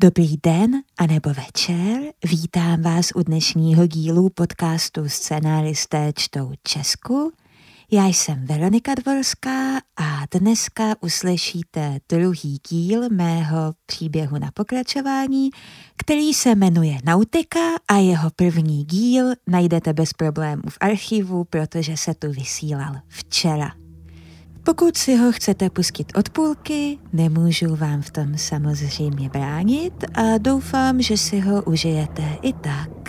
Dobrý den anebo večer, vítám vás u dnešního dílu podcastu Scenáristé čtou Česku. Já jsem Veronika Dvorská a dneska uslyšíte druhý díl mého příběhu na pokračování, který se jmenuje Nautika a jeho první díl najdete bez problémů v archivu, protože se tu vysílal včera. Pokud si ho chcete pustit od půlky, nemůžu vám v tom samozřejmě bránit a doufám, že si ho užijete i tak.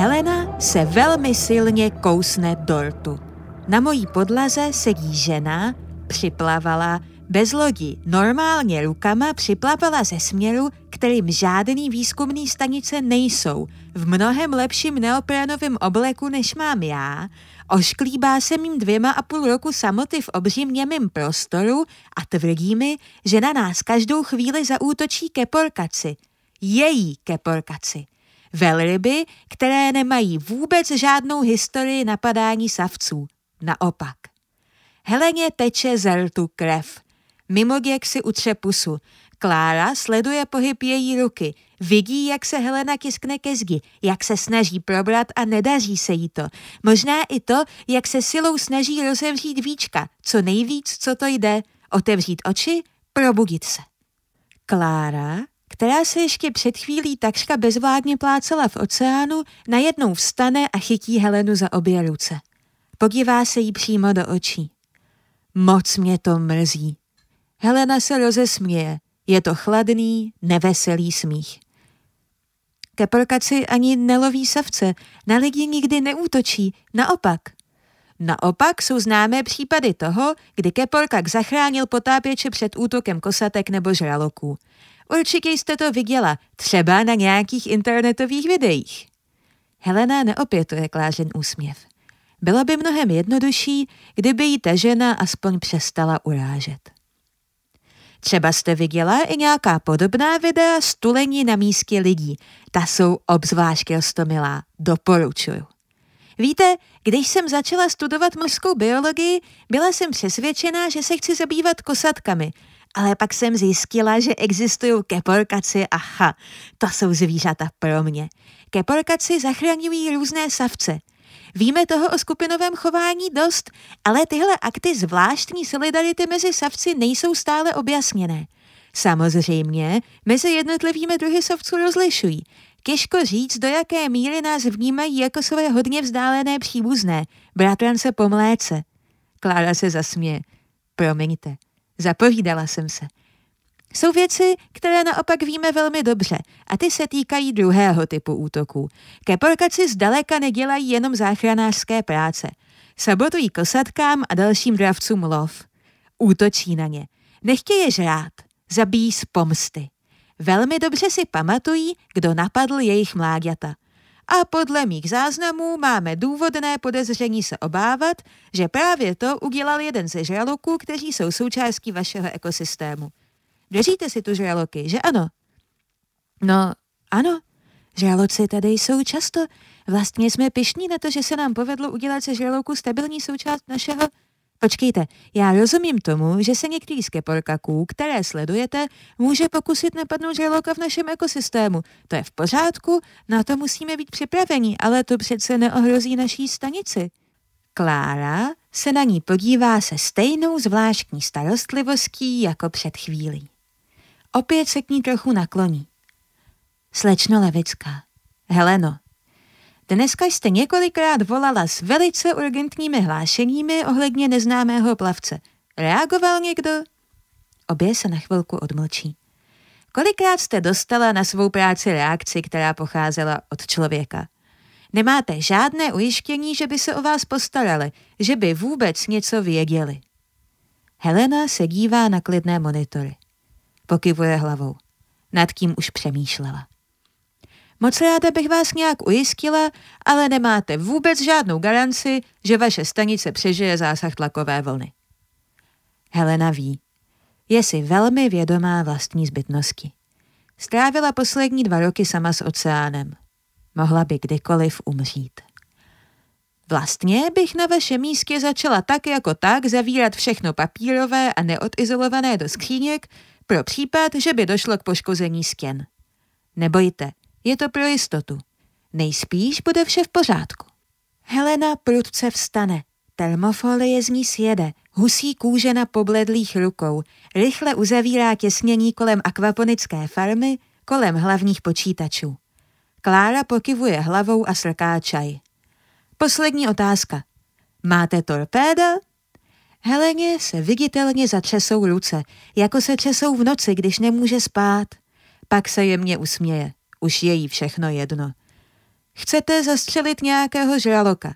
Helena se velmi silně kousne dortu. Na mojí podlaze sedí žena, připlavala, bez lodi, normálně rukama připlavala ze směru, kterým žádný výzkumný stanice nejsou, v mnohem lepším neoprenovém obleku, než mám já, ošklíbá se mým dvěma a půl roku samoty v obřím němým prostoru a tvrdí mi, že na nás každou chvíli zaútočí keporkaci. Její keporkaci. Velryby, které nemají vůbec žádnou historii napadání savců. Naopak. Heleně teče z rtu krev. Mimoděk si utře pusu. Klára sleduje pohyb její ruky. Vidí, jak se Helena tiskne ke zdi, jak se snaží probrat a nedaří se jí to. Možná i to, jak se silou snaží rozevřít víčka, co nejvíc, co to jde. Otevřít oči, probudit se. Klára která se ještě před chvílí takřka bezvládně plácela v oceánu, najednou vstane a chytí Helenu za obě ruce. Podívá se jí přímo do očí. Moc mě to mrzí. Helena se rozesměje. Je to chladný, neveselý smích. Keporkaci ani neloví savce, na lidi nikdy neútočí, naopak. Naopak jsou známé případy toho, kdy Keporkak zachránil potápěče před útokem kosatek nebo žraloků. Určitě jste to viděla, třeba na nějakých internetových videích. Helena neopětuje Klářen úsměv. Bylo by mnohem jednodušší, kdyby jí ta žena aspoň přestala urážet. Třeba jste viděla i nějaká podobná videa stulení na místě lidí. Ta jsou obzvlášť rostomilá. Doporučuju. Víte, když jsem začala studovat mořskou biologii, byla jsem přesvědčená, že se chci zabývat kosatkami – ale pak jsem zjistila, že existují keporkaci a ha, to jsou zvířata pro mě. Keporkaci zachraňují různé savce. Víme toho o skupinovém chování dost, ale tyhle akty zvláštní solidarity mezi savci nejsou stále objasněné. Samozřejmě, mezi jednotlivými druhy savců rozlišují. Těžko říct, do jaké míry nás vnímají jako své hodně vzdálené příbuzné, bratrance po mléce. Klára se zasměje. Promiňte, Zapovídala jsem se. Jsou věci, které naopak víme velmi dobře a ty se týkají druhého typu útoků. Keporkaci zdaleka nedělají jenom záchranářské práce. Sabotují kosatkám a dalším dravcům lov. Útočí na ně. Nechtějí žrát. Zabíjí z pomsty. Velmi dobře si pamatují, kdo napadl jejich mláďata a podle mých záznamů máme důvodné podezření se obávat, že právě to udělal jeden ze žraloků, kteří jsou součástí vašeho ekosystému. Věříte si tu žraloky, že ano? No, ano. Žraloci tady jsou často. Vlastně jsme pišní na to, že se nám povedlo udělat ze žraloků stabilní součást našeho Počkejte, já rozumím tomu, že se některý z keporkaků, které sledujete, může pokusit napadnout žraloka v našem ekosystému. To je v pořádku, na to musíme být připraveni, ale to přece neohrozí naší stanici. Klára se na ní podívá se stejnou zvláštní starostlivostí jako před chvílí. Opět se k ní trochu nakloní. Slečno Levická. Heleno, Dneska jste několikrát volala s velice urgentními hlášeními ohledně neznámého plavce. Reagoval někdo? Obě se na chvilku odmlčí. Kolikrát jste dostala na svou práci reakci, která pocházela od člověka? Nemáte žádné ujištění, že by se o vás postarali, že by vůbec něco věděli. Helena se dívá na klidné monitory. Pokyvuje hlavou. Nad kým už přemýšlela. Moc ráda bych vás nějak ujistila, ale nemáte vůbec žádnou garanci, že vaše stanice přežije zásah tlakové vlny. Helena ví. Je si velmi vědomá vlastní zbytnosti. Strávila poslední dva roky sama s oceánem. Mohla by kdykoliv umřít. Vlastně bych na vašem místě začala tak jako tak zavírat všechno papírové a neodizolované do skříněk pro případ, že by došlo k poškození stěn. Nebojte, je to pro jistotu. Nejspíš bude vše v pořádku. Helena prudce vstane. Termofolie z ní sjede, husí kůže na pobledlých rukou, rychle uzavírá těsnění kolem akvaponické farmy, kolem hlavních počítačů. Klára pokyvuje hlavou a srká čaj. Poslední otázka. Máte torpéda? Heleně se viditelně zatřesou ruce, jako se třesou v noci, když nemůže spát. Pak se jemně usměje. Už je jí všechno jedno. Chcete zastřelit nějakého žraloka?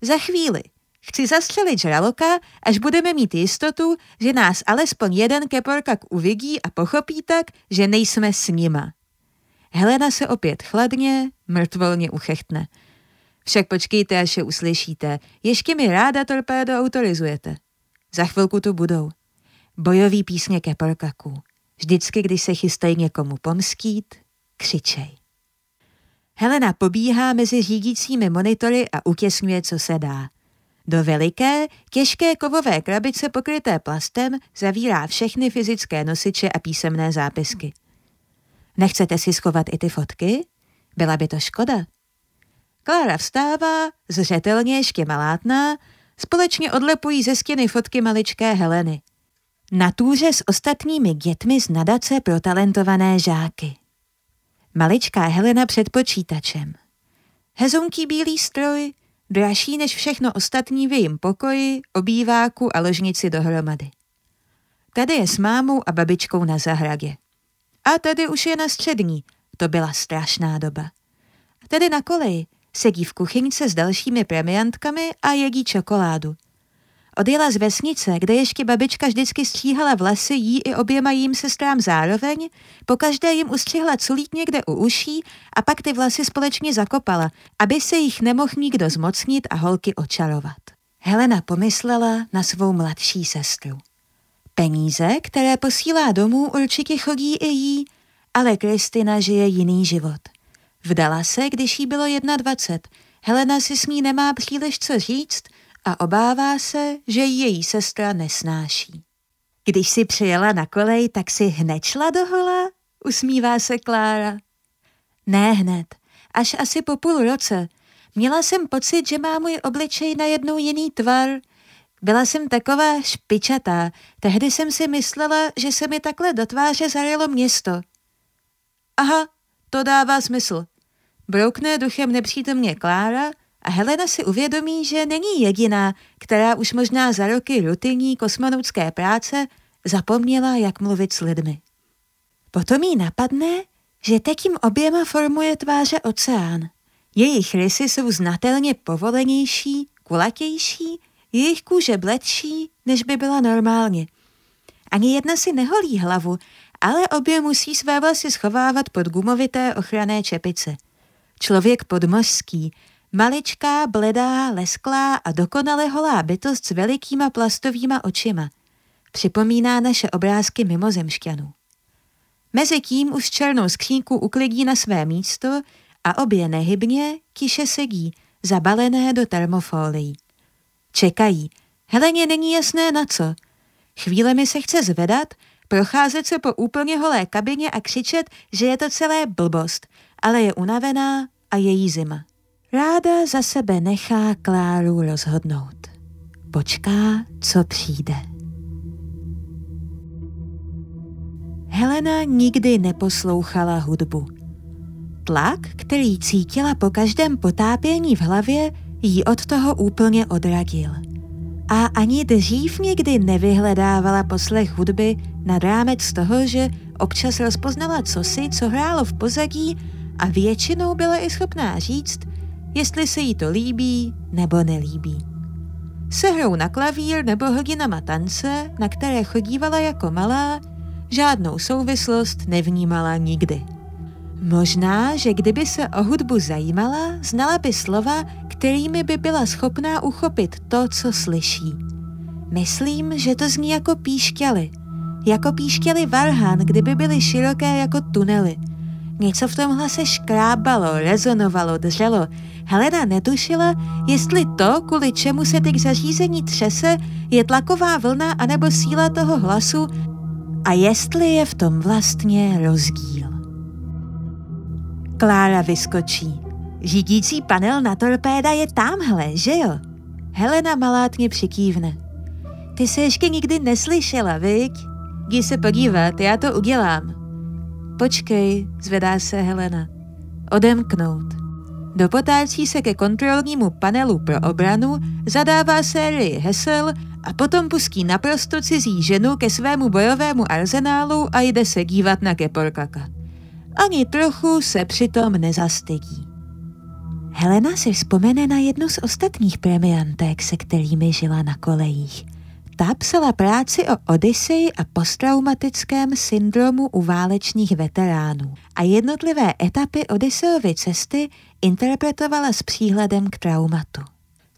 Za chvíli. Chci zastřelit žraloka, až budeme mít jistotu, že nás alespoň jeden keporkak uvidí a pochopí tak, že nejsme s nima. Helena se opět chladně, mrtvolně uchechtne. Však počkejte, až je uslyšíte. Ještě mi ráda torpédo autorizujete. Za chvilku tu budou. Bojový písně keporkaků. Vždycky, když se chystají někomu pomstít, křičej. Helena pobíhá mezi řídícími monitory a utěsňuje, co se dá. Do veliké, těžké kovové krabice pokryté plastem zavírá všechny fyzické nosiče a písemné zápisky. Nechcete si schovat i ty fotky? Byla by to škoda. Klára vstává, zřetelně ještě malátná, společně odlepují ze stěny fotky maličké Heleny. Na tůře s ostatními dětmi z nadace pro talentované žáky. Maličká Helena před počítačem. Hezunký bílý stroj, dražší než všechno ostatní v jejím pokoji, obýváku a ložnici dohromady. Tady je s mámou a babičkou na zahradě. A tady už je na střední, to byla strašná doba. Tady na koleji sedí v kuchyňce s dalšími premiantkami a jedí čokoládu. Odjela z vesnice, kde ještě babička vždycky stříhala vlasy jí i oběma jím sestrám zároveň, pokaždé jim ustřihla culít někde u uší a pak ty vlasy společně zakopala, aby se jich nemohl nikdo zmocnit a holky očarovat. Helena pomyslela na svou mladší sestru. Peníze, které posílá domů, určitě chodí i jí, ale Kristina žije jiný život. Vdala se, když jí bylo 21. Helena si s ní nemá příliš co říct a obává se, že její sestra nesnáší. Když si přijela na kolej, tak si hned šla do hola? Usmívá se Klára. Ne hned, až asi po půl roce. Měla jsem pocit, že má můj obličej najednou jiný tvar. Byla jsem taková špičatá. Tehdy jsem si myslela, že se mi takhle do tváře zarilo město. Aha, to dává smysl. Broukne duchem nepřítomně Klára a Helena si uvědomí, že není jediná, která už možná za roky rutinní kosmonautské práce zapomněla, jak mluvit s lidmi. Potom jí napadne, že takým oběma formuje tváře oceán. Jejich rysy jsou znatelně povolenější, kulatější, jejich kůže bledší, než by byla normálně. Ani jedna si neholí hlavu, ale obě musí své vlasy schovávat pod gumovité ochranné čepice. Člověk podmořský, Maličká, bledá, lesklá a dokonale holá bytost s velikýma plastovýma očima. Připomíná naše obrázky mimozemšťanů. Mezitím už černou skřínku uklidí na své místo a obě nehybně tiše sedí, zabalené do termofolií. Čekají. Heleně není jasné na co. Chvílemi se chce zvedat, procházet se po úplně holé kabině a křičet, že je to celé blbost, ale je unavená a je jí zima. Ráda za sebe nechá Kláru rozhodnout. Počká, co přijde. Helena nikdy neposlouchala hudbu. Tlak, který cítila po každém potápění v hlavě, jí od toho úplně odradil. A ani dřív nikdy nevyhledávala poslech hudby nad rámec toho, že občas rozpoznala cosi, co hrálo v pozadí a většinou byla i schopná říct, jestli se jí to líbí nebo nelíbí. Se hrou na klavír nebo hodinama tance, na které chodívala jako malá, žádnou souvislost nevnímala nikdy. Možná, že kdyby se o hudbu zajímala, znala by slova, kterými by byla schopná uchopit to, co slyší. Myslím, že to zní jako píšťaly. Jako píšťaly varhan, kdyby byly široké jako tunely. Něco v tomhle se škrábalo, rezonovalo, drželo. Helena netušila, jestli to, kvůli čemu se teď zařízení třese, je tlaková vlna anebo síla toho hlasu a jestli je v tom vlastně rozdíl. Klára vyskočí. Řídící panel na torpéda je tamhle, že jo? Helena malátně přikývne. Ty se ještě nikdy neslyšela, viď? Jdi se podívat, já to udělám. Počkej, zvedá se Helena. Odemknout. Dopotácí se ke kontrolnímu panelu pro obranu, zadává sérii hesel a potom pustí naprosto cizí ženu ke svému bojovému arzenálu a jde se dívat na Keporkaka. Ani trochu se přitom nezastydí. Helena si vzpomene na jednu z ostatních premiantek, se kterými žila na kolejích. Ta psala práci o Odyseji a posttraumatickém syndromu u válečných veteránů a jednotlivé etapy Odysseovy cesty interpretovala s příhledem k traumatu.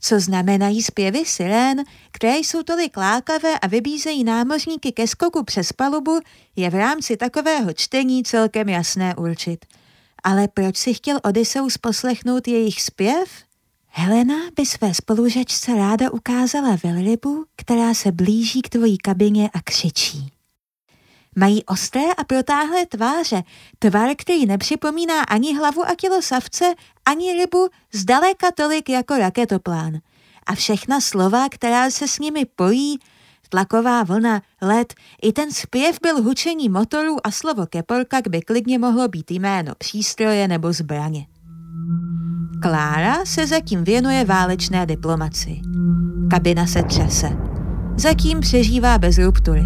Co znamenají zpěvy sirén, které jsou tolik lákavé a vybízejí námořníky ke skoku přes palubu, je v rámci takového čtení celkem jasné určit. Ale proč si chtěl Odysseus poslechnout jejich zpěv? Helena by své spolužačce ráda ukázala velrybu, která se blíží k tvojí kabině a křičí. Mají ostré a protáhlé tváře, tvar, který nepřipomíná ani hlavu a tělo savce, ani rybu, zdaleka tolik jako raketoplán. A všechna slova, která se s nimi pojí, tlaková vlna, led, i ten zpěv byl hučení motorů a slovo keporka by klidně mohlo být jméno přístroje nebo zbraně. Klára se zatím věnuje válečné diplomaci. Kabina se třese. Zatím přežívá bez ruptury.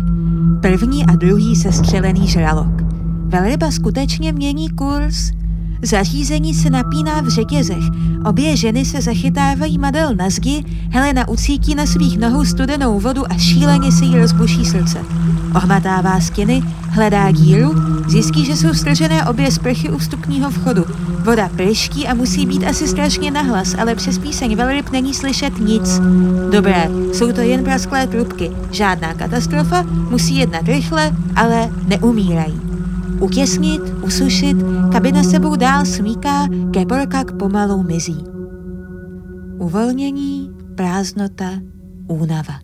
První a druhý sestřelený žralok. Velryba skutečně mění kurz. Zařízení se napíná v řetězech. Obě ženy se zachytávají madel na zdi, Helena ucítí na svých nohou studenou vodu a šíleně se jí rozbuší srdce. Ohmatává stěny, hledá díru, zjistí, že jsou stržené obě sprchy u vstupního vchodu. Voda prští a musí být asi strašně nahlas, ale přes píseň velryb není slyšet nic. Dobré, jsou to jen prasklé trubky. Žádná katastrofa, musí jednat rychle, ale neumírají. Utěsnit, usušit, kabina sebou dál smíká, keporkak pomalu mizí. Uvolnění, prázdnota, únava.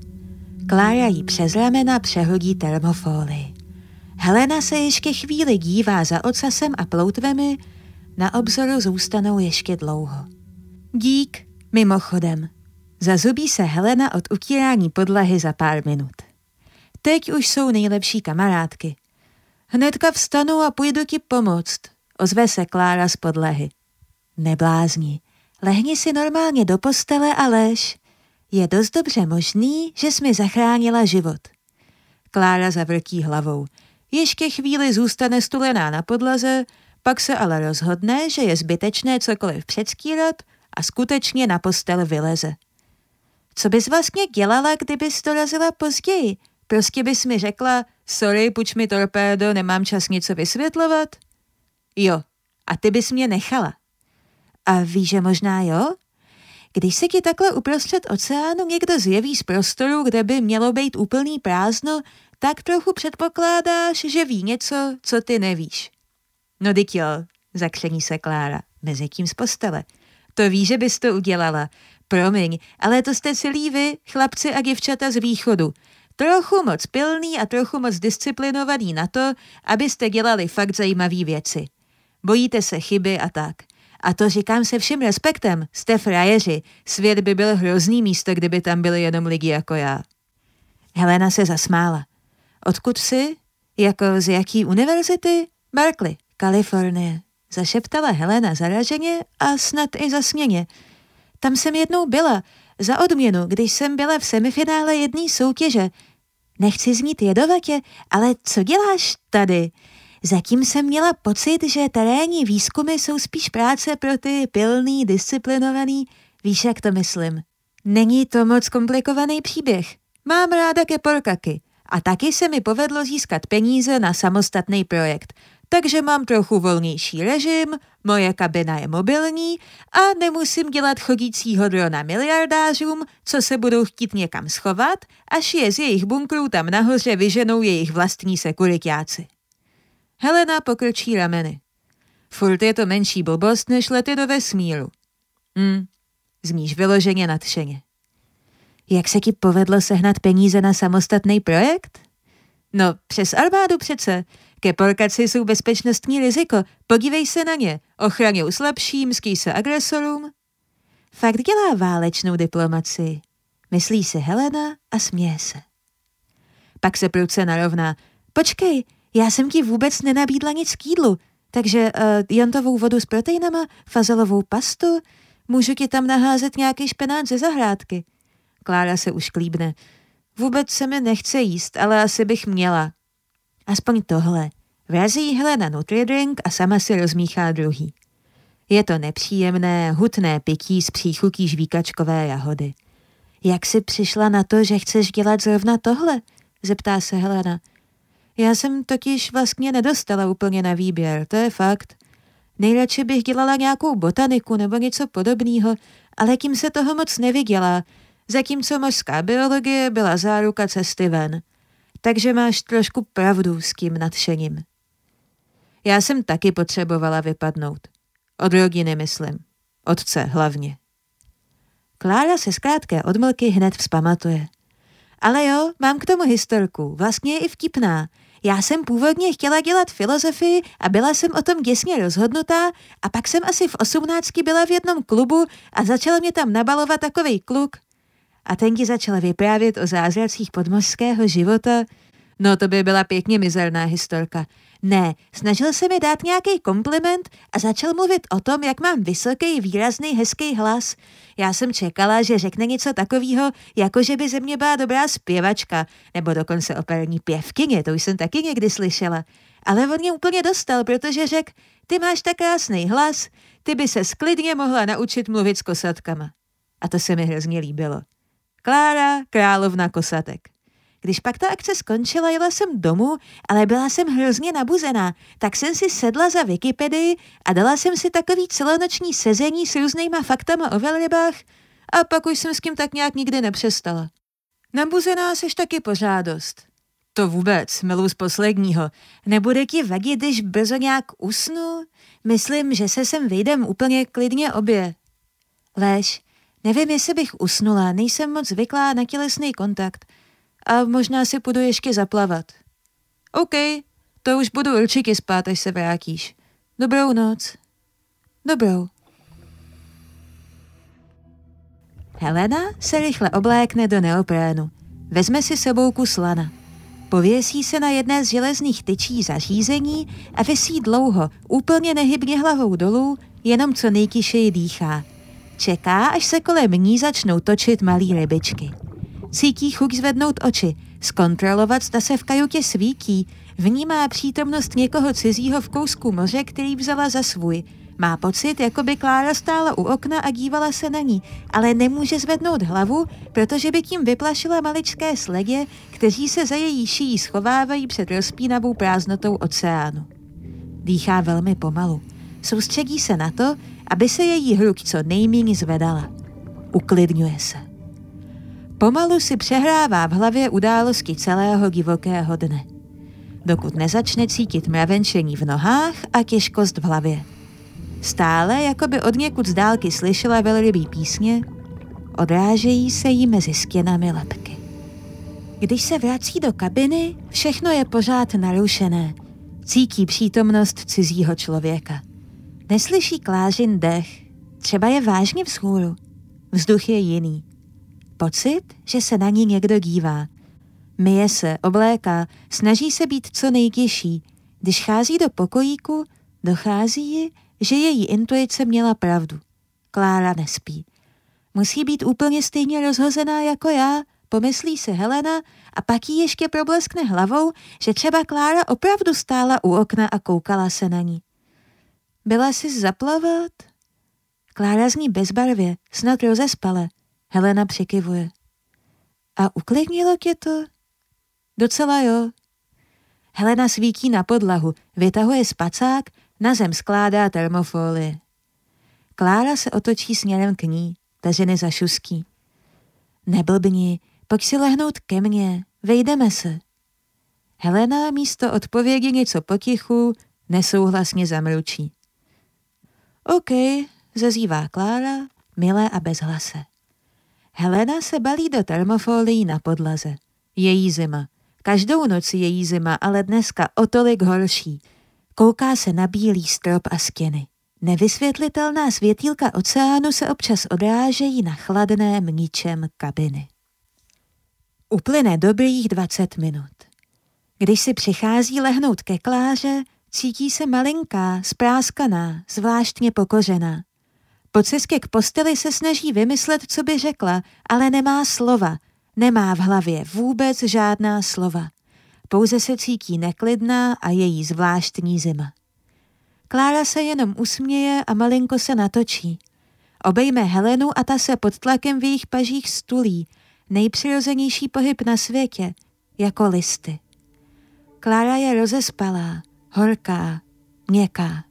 Klára jí přes ramena přehodí termofóly. Helena se ještě chvíli dívá za ocasem a ploutvemi, na obzoru zůstanou ještě dlouho. Dík, mimochodem. Zazubí se Helena od utírání podlahy za pár minut. Teď už jsou nejlepší kamarádky. Hnedka vstanu a půjdu ti pomoct, ozve se Klára z podlahy. Neblázni, lehni si normálně do postele a lež. Je dost dobře možný, že jsi mi zachránila život. Klára zavrtí hlavou. Ještě chvíli zůstane stulená na podlaze, pak se ale rozhodne, že je zbytečné cokoliv předstírat a skutečně na postel vyleze. Co bys vlastně dělala, kdybys to razila později? Prostě bys mi řekla, sorry, puč mi torpédo, nemám čas něco vysvětlovat? Jo, a ty bys mě nechala. A víš, že možná jo? Když se ti takhle uprostřed oceánu někdo zjeví z prostoru, kde by mělo být úplný prázdno, tak trochu předpokládáš, že ví něco, co ty nevíš. No dyť jo, zakření se Klára, mezi tím z postele. To ví, že bys to udělala. Promiň, ale to jste celý vy, chlapci a děvčata z východu. Trochu moc pilný a trochu moc disciplinovaný na to, abyste dělali fakt zajímavé věci. Bojíte se chyby a tak. A to říkám se vším respektem, jste frajeři, svět by byl hrozný místo, kdyby tam byly jenom lidi jako já. Helena se zasmála. Odkud jsi? Jako z jaký univerzity? Berkeley, Kalifornie. Zašeptala Helena zaraženě a snad i zasměně. Tam jsem jednou byla, za odměnu, když jsem byla v semifinále jedné soutěže. Nechci znít jedovatě, ale co děláš tady? Zatím jsem měla pocit, že terénní výzkumy jsou spíš práce pro ty pilný, disciplinovaný, víš, jak to myslím. Není to moc komplikovaný příběh. Mám ráda keporkaky a taky se mi povedlo získat peníze na samostatný projekt. Takže mám trochu volnější režim, moje kabina je mobilní a nemusím dělat chodícího drona miliardářům, co se budou chtít někam schovat, až je z jejich bunkrů tam nahoře vyženou jejich vlastní sekuritáci. Helena pokrčí rameny. Furt je to menší blbost, než lety do vesmíru. Hm, zníš vyloženě nadšeně. Jak se ti povedlo sehnat peníze na samostatný projekt? No, přes armádu přece. Ke porkaci jsou bezpečnostní riziko. Podívej se na ně. Ochraňují slabším, ský se agresorům. Fakt dělá válečnou diplomaci. Myslí si Helena a směje se. Pak se prudce narovná. Počkej, já jsem ti vůbec nenabídla nic k jídlu, takže uh, jantovou vodu s proteinama, fazelovou pastu, můžu ti tam naházet nějaký špenát ze zahrádky. Klára se už klíbne. Vůbec se mi nechce jíst, ale asi bych měla. Aspoň tohle. Vrazí Helena Nutridrink a sama si rozmíchá druhý. Je to nepříjemné, hutné pití z příchutí žvíkačkové jahody. Jak jsi přišla na to, že chceš dělat zrovna tohle? Zeptá se Helena. Já jsem totiž vlastně nedostala úplně na výběr, to je fakt. Nejradši bych dělala nějakou botaniku nebo něco podobného, ale tím se toho moc neviděla, zatímco mořská biologie byla záruka cesty ven. Takže máš trošku pravdu s tím nadšením. Já jsem taky potřebovala vypadnout. Od rodiny, myslím. Otce hlavně. Klára se z krátké odmlky hned vzpamatuje. Ale jo, mám k tomu historku, vlastně je i vtipná. Já jsem původně chtěla dělat filozofii a byla jsem o tom děsně rozhodnutá a pak jsem asi v osmnáctky byla v jednom klubu a začal mě tam nabalovat takový kluk. A ten ti začal vyprávět o zázracích podmořského života. No to by byla pěkně mizerná historka. Ne, snažil se mi dát nějaký kompliment a začal mluvit o tom, jak mám vysoký, výrazný, hezký hlas. Já jsem čekala, že řekne něco takového, jako že by ze mě byla dobrá zpěvačka, nebo dokonce operní pěvkyně, to už jsem taky někdy slyšela. Ale on mě úplně dostal, protože řekl, ty máš tak krásný hlas, ty by se sklidně mohla naučit mluvit s kosatkama. A to se mi hrozně líbilo. Klára, královna kosatek. Když pak ta akce skončila, jela jsem domů, ale byla jsem hrozně nabuzená, tak jsem si sedla za Wikipedii a dala jsem si takový celonoční sezení s různýma faktama o velrybách a pak už jsem s tím tak nějak nikdy nepřestala. Nabuzená seš taky pořádost. To vůbec, milu z posledního. Nebude ti vadit, když brzo nějak usnu? Myslím, že se sem vyjdem úplně klidně obě. Lež, nevím, jestli bych usnula, nejsem moc zvyklá na tělesný kontakt – a možná si půjdu ještě zaplavat. OK, to už budu určitě spát, až se vrátíš. Dobrou noc. Dobrou. Helena se rychle oblékne do neoprénu. Vezme si sebou kus lana. Pověsí se na jedné z železných tyčí zařízení a vysí dlouho, úplně nehybně hlavou dolů, jenom co nejtišeji dýchá. Čeká, až se kolem ní začnou točit malý rybičky. Cítí chuť zvednout oči, zkontrolovat, zda se v kajutě svítí, vnímá přítomnost někoho cizího v kousku moře, který vzala za svůj. Má pocit, jako by Klára stála u okna a dívala se na ní, ale nemůže zvednout hlavu, protože by tím vyplašila maličké sledě, kteří se za její šíjí schovávají před rozpínavou prázdnotou oceánu. Dýchá velmi pomalu. Soustředí se na to, aby se její hruď co nejméně zvedala. Uklidňuje se. Pomalu si přehrává v hlavě události celého divokého dne. Dokud nezačne cítit mravenčení v nohách a těžkost v hlavě. Stále, jako by od někud z dálky slyšela velrybí písně, odrážejí se jí mezi stěnami lepky. Když se vrací do kabiny, všechno je pořád narušené. Cítí přítomnost cizího člověka. Neslyší klážin dech, třeba je vážně vzhůru. Vzduch je jiný. Pocit, že se na ní někdo dívá. Myje se, obléká, snaží se být co nejtěžší. Když chází do pokojíku, dochází ji, že její intuice měla pravdu. Klára nespí. Musí být úplně stejně rozhozená jako já, pomyslí si Helena a pak jí ještě probleskne hlavou, že třeba Klára opravdu stála u okna a koukala se na ní. Byla si zaplavat? Klára zní bezbarvě, snad rozespale. Helena přikivuje. A uklidnilo tě to? Docela jo. Helena svítí na podlahu, vytahuje spacák, na zem skládá termofolie. Klára se otočí směrem k ní, ta ženy zašuský. Neblbni, pojď si lehnout ke mně, vejdeme se. Helena místo odpovědi něco potichu nesouhlasně zamručí. OK, zazývá Klára, milé a bezhlase. Helena se balí do termofolií na podlaze. Její zima. Každou noc je její zima, ale dneska o tolik horší. Kouká se na bílý strop a stěny. Nevysvětlitelná světýlka oceánu se občas odrážejí na chladném ničem kabiny. Uplyne dobrých 20 minut. Když si přichází lehnout ke kláře, cítí se malinká, spráskaná, zvláštně pokořená. Po cestě k posteli se snaží vymyslet, co by řekla, ale nemá slova, nemá v hlavě vůbec žádná slova. Pouze se cítí neklidná a její zvláštní zima. Klára se jenom usměje a malinko se natočí. Obejme Helenu a ta se pod tlakem v jejich pažích stulí, nejpřirozenější pohyb na světě, jako listy. Klára je rozespalá, horká, měkká.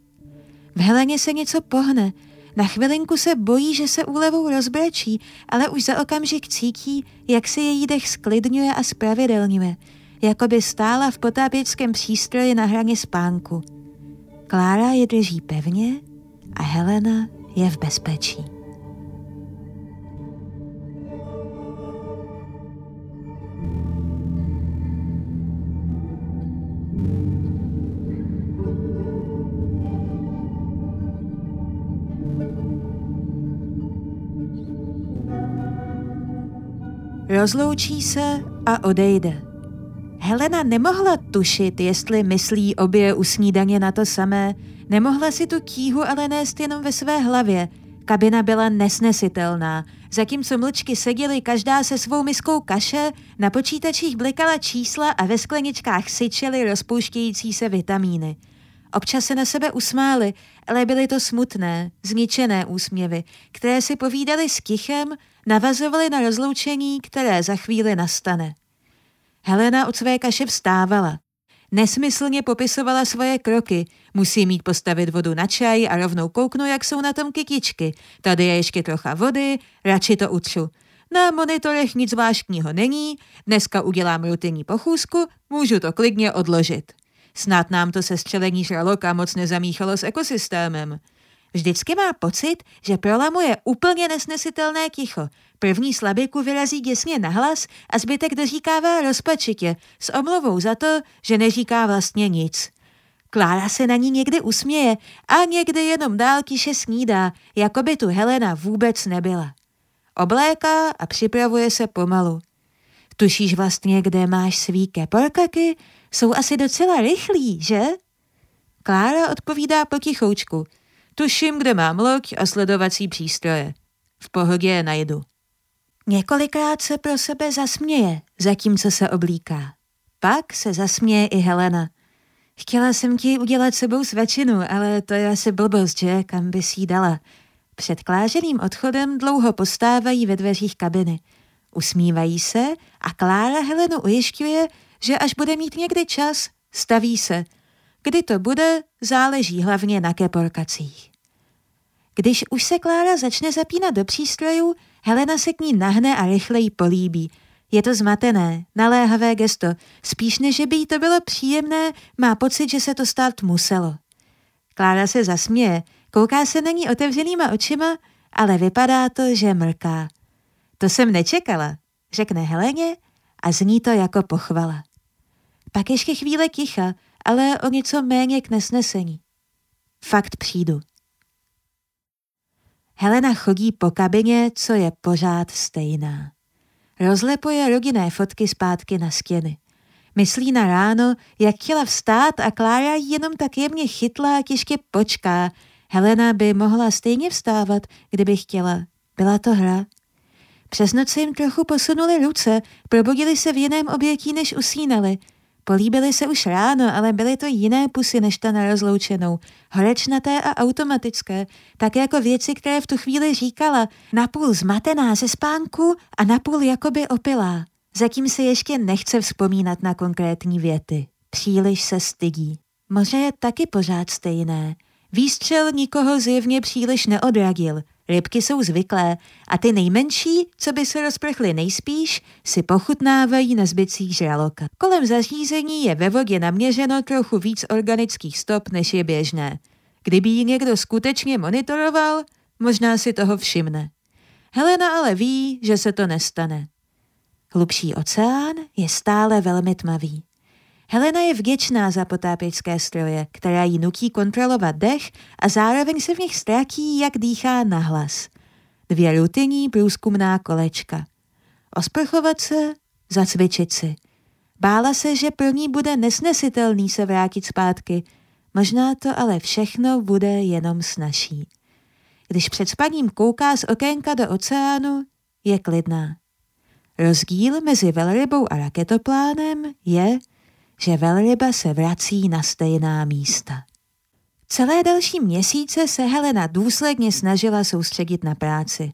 V Heleně se něco pohne, na chvilinku se bojí, že se úlevou rozbrečí, ale už za okamžik cítí, jak se její dech sklidňuje a spravidelňuje, jako by stála v potápěčském přístroji na hraně spánku. Klára je drží pevně a Helena je v bezpečí. Rozloučí se a odejde. Helena nemohla tušit, jestli myslí obě u snídaně na to samé, nemohla si tu tíhu ale nést jenom ve své hlavě. Kabina byla nesnesitelná, zatímco mlčky seděly každá se svou miskou kaše, na počítačích blikala čísla a ve skleničkách syčely rozpouštějící se vitamíny. Občas se na sebe usmály, ale byly to smutné, zničené úsměvy, které si povídali s kichem, navazovaly na rozloučení, které za chvíli nastane. Helena od své kaše vstávala. Nesmyslně popisovala svoje kroky. Musí mít postavit vodu na čaj a rovnou kouknu, jak jsou na tom kytičky. Tady je ještě trocha vody, radši to utřu. Na monitorech nic zvláštního není, dneska udělám rutinní pochůzku, můžu to klidně odložit. Snad nám to sestřelení žraloka moc nezamíchalo s ekosystémem. Vždycky má pocit, že prolamuje úplně nesnesitelné ticho. První slabiku vyrazí děsně nahlas a zbytek doříkává rozpačitě s omluvou za to, že neříká vlastně nic. Klára se na ní někdy usměje a někdy jenom dál tiše snídá, jako by tu Helena vůbec nebyla. Obléká a připravuje se pomalu. Tušíš vlastně, kde máš svý keporkaky? Jsou asi docela rychlí, že? Klára odpovídá potichoučku. Tuším, kde mám loď a sledovací přístroje. V pohodě je najdu. Několikrát se pro sebe zasměje, zatímco se oblíká. Pak se zasměje i Helena. Chtěla jsem ti udělat sebou svačinu, ale to je asi blbost, že? Kam bys jí dala? Před kláženým odchodem dlouho postávají ve dveřích kabiny. Usmívají se a Klára Helenu ujišťuje, že až bude mít někdy čas, staví se. Kdy to bude, záleží hlavně na keporkacích. Když už se Klára začne zapínat do přístrojů, Helena se k ní nahne a rychle jí políbí. Je to zmatené, naléhavé gesto. Spíš než by jí to bylo příjemné, má pocit, že se to stát muselo. Klára se zasměje, kouká se na ní otevřenýma očima, ale vypadá to, že mrká. To jsem nečekala, řekne Heleně a zní to jako pochvala. Pak ještě chvíle ticha, ale o něco méně k nesnesení. Fakt přijdu. Helena chodí po kabině, co je pořád stejná. Rozlepuje rodinné fotky zpátky na stěny. Myslí na ráno, jak chtěla vstát a Klára jenom tak jemně chytla a těžké počká. Helena by mohla stejně vstávat, kdyby chtěla. Byla to hra. Přes noc jim trochu posunuli ruce, probudili se v jiném obětí, než usínali – Políbily se už ráno, ale byly to jiné pusy než ta na rozloučenou. Horečnaté a automatické, tak jako věci, které v tu chvíli říkala, napůl zmatená ze spánku a napůl jakoby opilá. Zatím se ještě nechce vzpomínat na konkrétní věty. Příliš se stydí. Moře je taky pořád stejné. Výstřel nikoho zjevně příliš neodradil. Rybky jsou zvyklé a ty nejmenší, co by se rozprchly nejspíš, si pochutnávají na zbytcích žraloka. Kolem zařízení je ve vodě naměřeno trochu víc organických stop, než je běžné. Kdyby ji někdo skutečně monitoroval, možná si toho všimne. Helena ale ví, že se to nestane. Hlubší oceán je stále velmi tmavý. Helena je vděčná za potápěčské stroje, která ji nutí kontrolovat dech a zároveň se v nich ztratí, jak dýchá na hlas. Dvě rutinní průzkumná kolečka. Osprchovat se, zacvičit si. Bála se, že pro ní bude nesnesitelný se vrátit zpátky. Možná to ale všechno bude jenom snažší. Když před spaním kouká z okénka do oceánu, je klidná. Rozdíl mezi velrybou a raketoplánem je, že velryba se vrací na stejná místa. Celé další měsíce se Helena důsledně snažila soustředit na práci.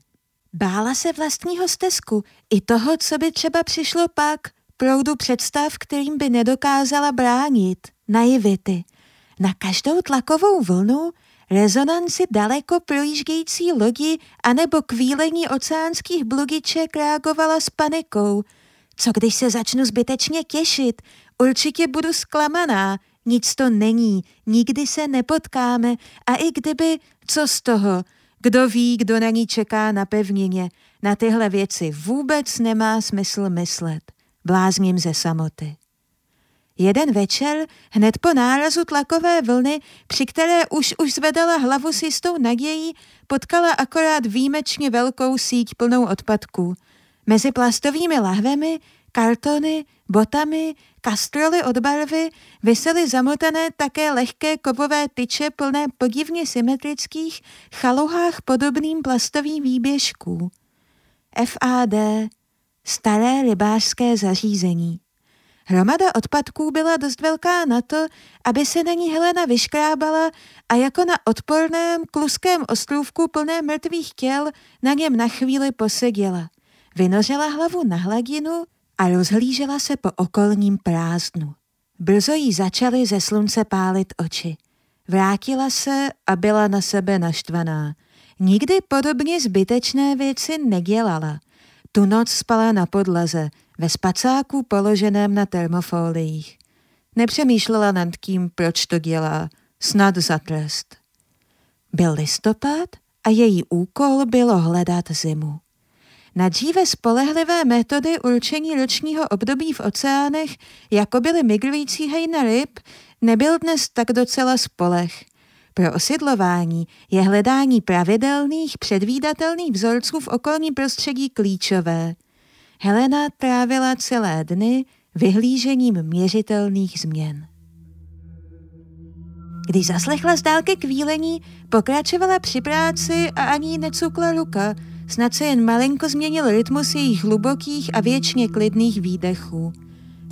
Bála se vlastního stezku i toho, co by třeba přišlo pak, proudu představ, kterým by nedokázala bránit, naivity. Na každou tlakovou vlnu, rezonanci daleko projíždějící lodi anebo kvílení oceánských blugiček reagovala s panikou. Co když se začnu zbytečně těšit, Určitě budu zklamaná, nic to není, nikdy se nepotkáme a i kdyby, co z toho, kdo ví, kdo na ní čeká na pevnině, na tyhle věci vůbec nemá smysl myslet. Blázním ze samoty. Jeden večer, hned po nárazu tlakové vlny, při které už už zvedala hlavu s jistou nadějí, potkala akorát výjimečně velkou síť plnou odpadků. Mezi plastovými lahvemi, kartony, botami, kastroly od barvy vysely zamotané také lehké kovové tyče plné podivně symetrických chaluhách podobným plastovým výběžků. FAD, staré rybářské zařízení. Hromada odpadků byla dost velká na to, aby se na ní Helena vyškrábala a jako na odporném kluském ostrůvku plné mrtvých těl na něm na chvíli poseděla. Vynořila hlavu na hladinu a rozhlížela se po okolním prázdnu. Brzo jí začaly ze slunce pálit oči. Vrátila se a byla na sebe naštvaná. Nikdy podobně zbytečné věci nedělala. Tu noc spala na podlaze, ve spacáku položeném na termofoliích. Nepřemýšlela nad tím, proč to dělá, snad za trest. Byl listopad a její úkol bylo hledat zimu. Na dříve spolehlivé metody určení ročního období v oceánech, jako byly migrující hejna ryb, nebyl dnes tak docela spoleh. Pro osidlování je hledání pravidelných, předvídatelných vzorců v okolní prostředí klíčové. Helena trávila celé dny vyhlížením měřitelných změn. Když zaslechla z dálky kvílení, pokračovala při práci a ani necukla ruka – Snad se jen malinko změnil rytmus jejich hlubokých a věčně klidných výdechů.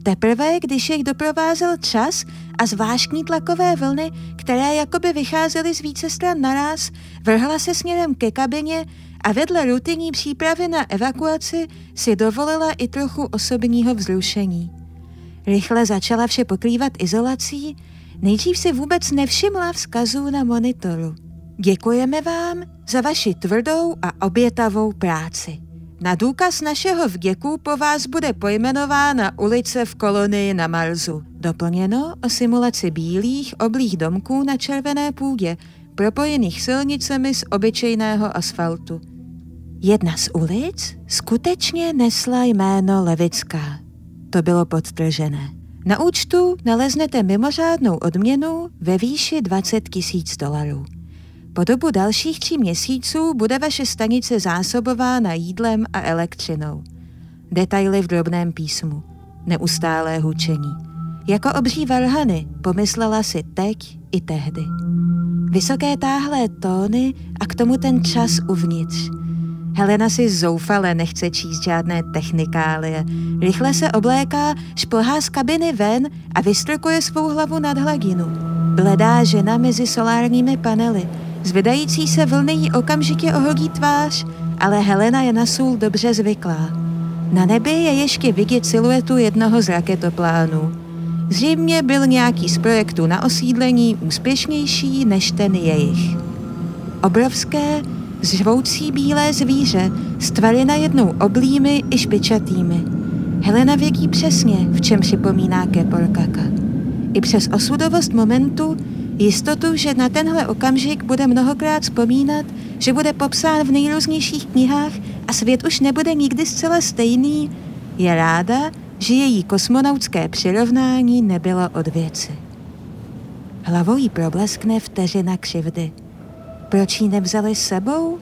Teprve, když jich doprovázel čas a zvláštní tlakové vlny, které jakoby vycházely z více stran naraz, vrhla se směrem ke kabině a vedle rutinní přípravy na evakuaci si dovolila i trochu osobního vzrušení. Rychle začala vše pokrývat izolací, nejdřív si vůbec nevšimla vzkazů na monitoru. Děkujeme vám za vaši tvrdou a obětavou práci. Na důkaz našeho vděku po vás bude pojmenována ulice v kolonii na Marsu. Doplněno o simulaci bílých oblých domků na červené půdě, propojených silnicemi z obyčejného asfaltu. Jedna z ulic skutečně nesla jméno Levická. To bylo podtržené. Na účtu naleznete mimořádnou odměnu ve výši 20 tisíc dolarů. Po dobu dalších tří měsíců bude vaše stanice zásobována jídlem a elektřinou. Detaily v drobném písmu. Neustálé hučení. Jako obří varhany pomyslela si teď i tehdy. Vysoké táhlé tóny a k tomu ten čas uvnitř. Helena si zoufale nechce číst žádné technikálie. Rychle se obléká, šplhá z kabiny ven a vystrkuje svou hlavu nad hladinu. Bledá žena mezi solárními panely – Zvedající se vlny jí okamžitě ohodí tvář, ale Helena je na sůl dobře zvyklá. Na nebi je ještě vidět siluetu jednoho z raketoplánů. Zřejmě byl nějaký z projektů na osídlení úspěšnější než ten jejich. Obrovské, zřvoucí bílé zvíře s tvary najednou oblými i špičatými. Helena vědí přesně, v čem připomíná Keporkaka. I přes osudovost momentu, jistotu, že na tenhle okamžik bude mnohokrát vzpomínat, že bude popsán v nejrůznějších knihách a svět už nebude nikdy zcela stejný, je ráda, že její kosmonautské přirovnání nebylo od věci. Hlavou jí probleskne vteřina křivdy. Proč ji nevzali sebou?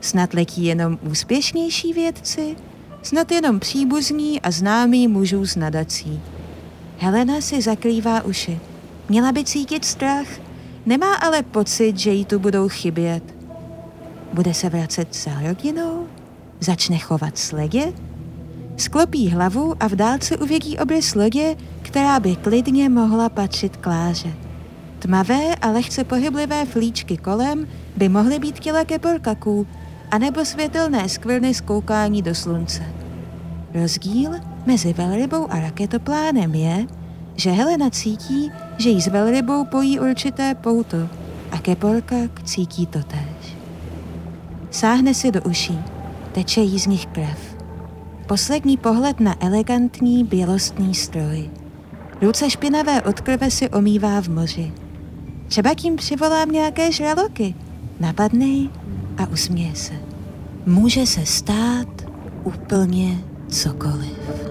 Snad letí jenom úspěšnější vědci? Snad jenom příbuzní a známí mužů s nadací. Helena si zakrývá uši. Měla by cítit strach, nemá ale pocit, že jí tu budou chybět. Bude se vracet za rodinou? Začne chovat sledě? Sklopí hlavu a v dálce uvidí obrys lodě, která by klidně mohla patřit Kláře. Tmavé a lehce pohyblivé flíčky kolem by mohly být těla keporkaků, anebo světelné skvrny z koukání do slunce. Rozdíl mezi velrybou a raketoplánem je, že Helena cítí, že jí s velrybou pojí určité pouto a keporkak cítí to též. Sáhne si do uší, teče jí z nich krev. Poslední pohled na elegantní bělostný stroj. Ruce špinavé od krve si omývá v moři. Třeba tím přivolám nějaké žraloky. Napadnej a usměje se. Může se stát úplně cokoliv.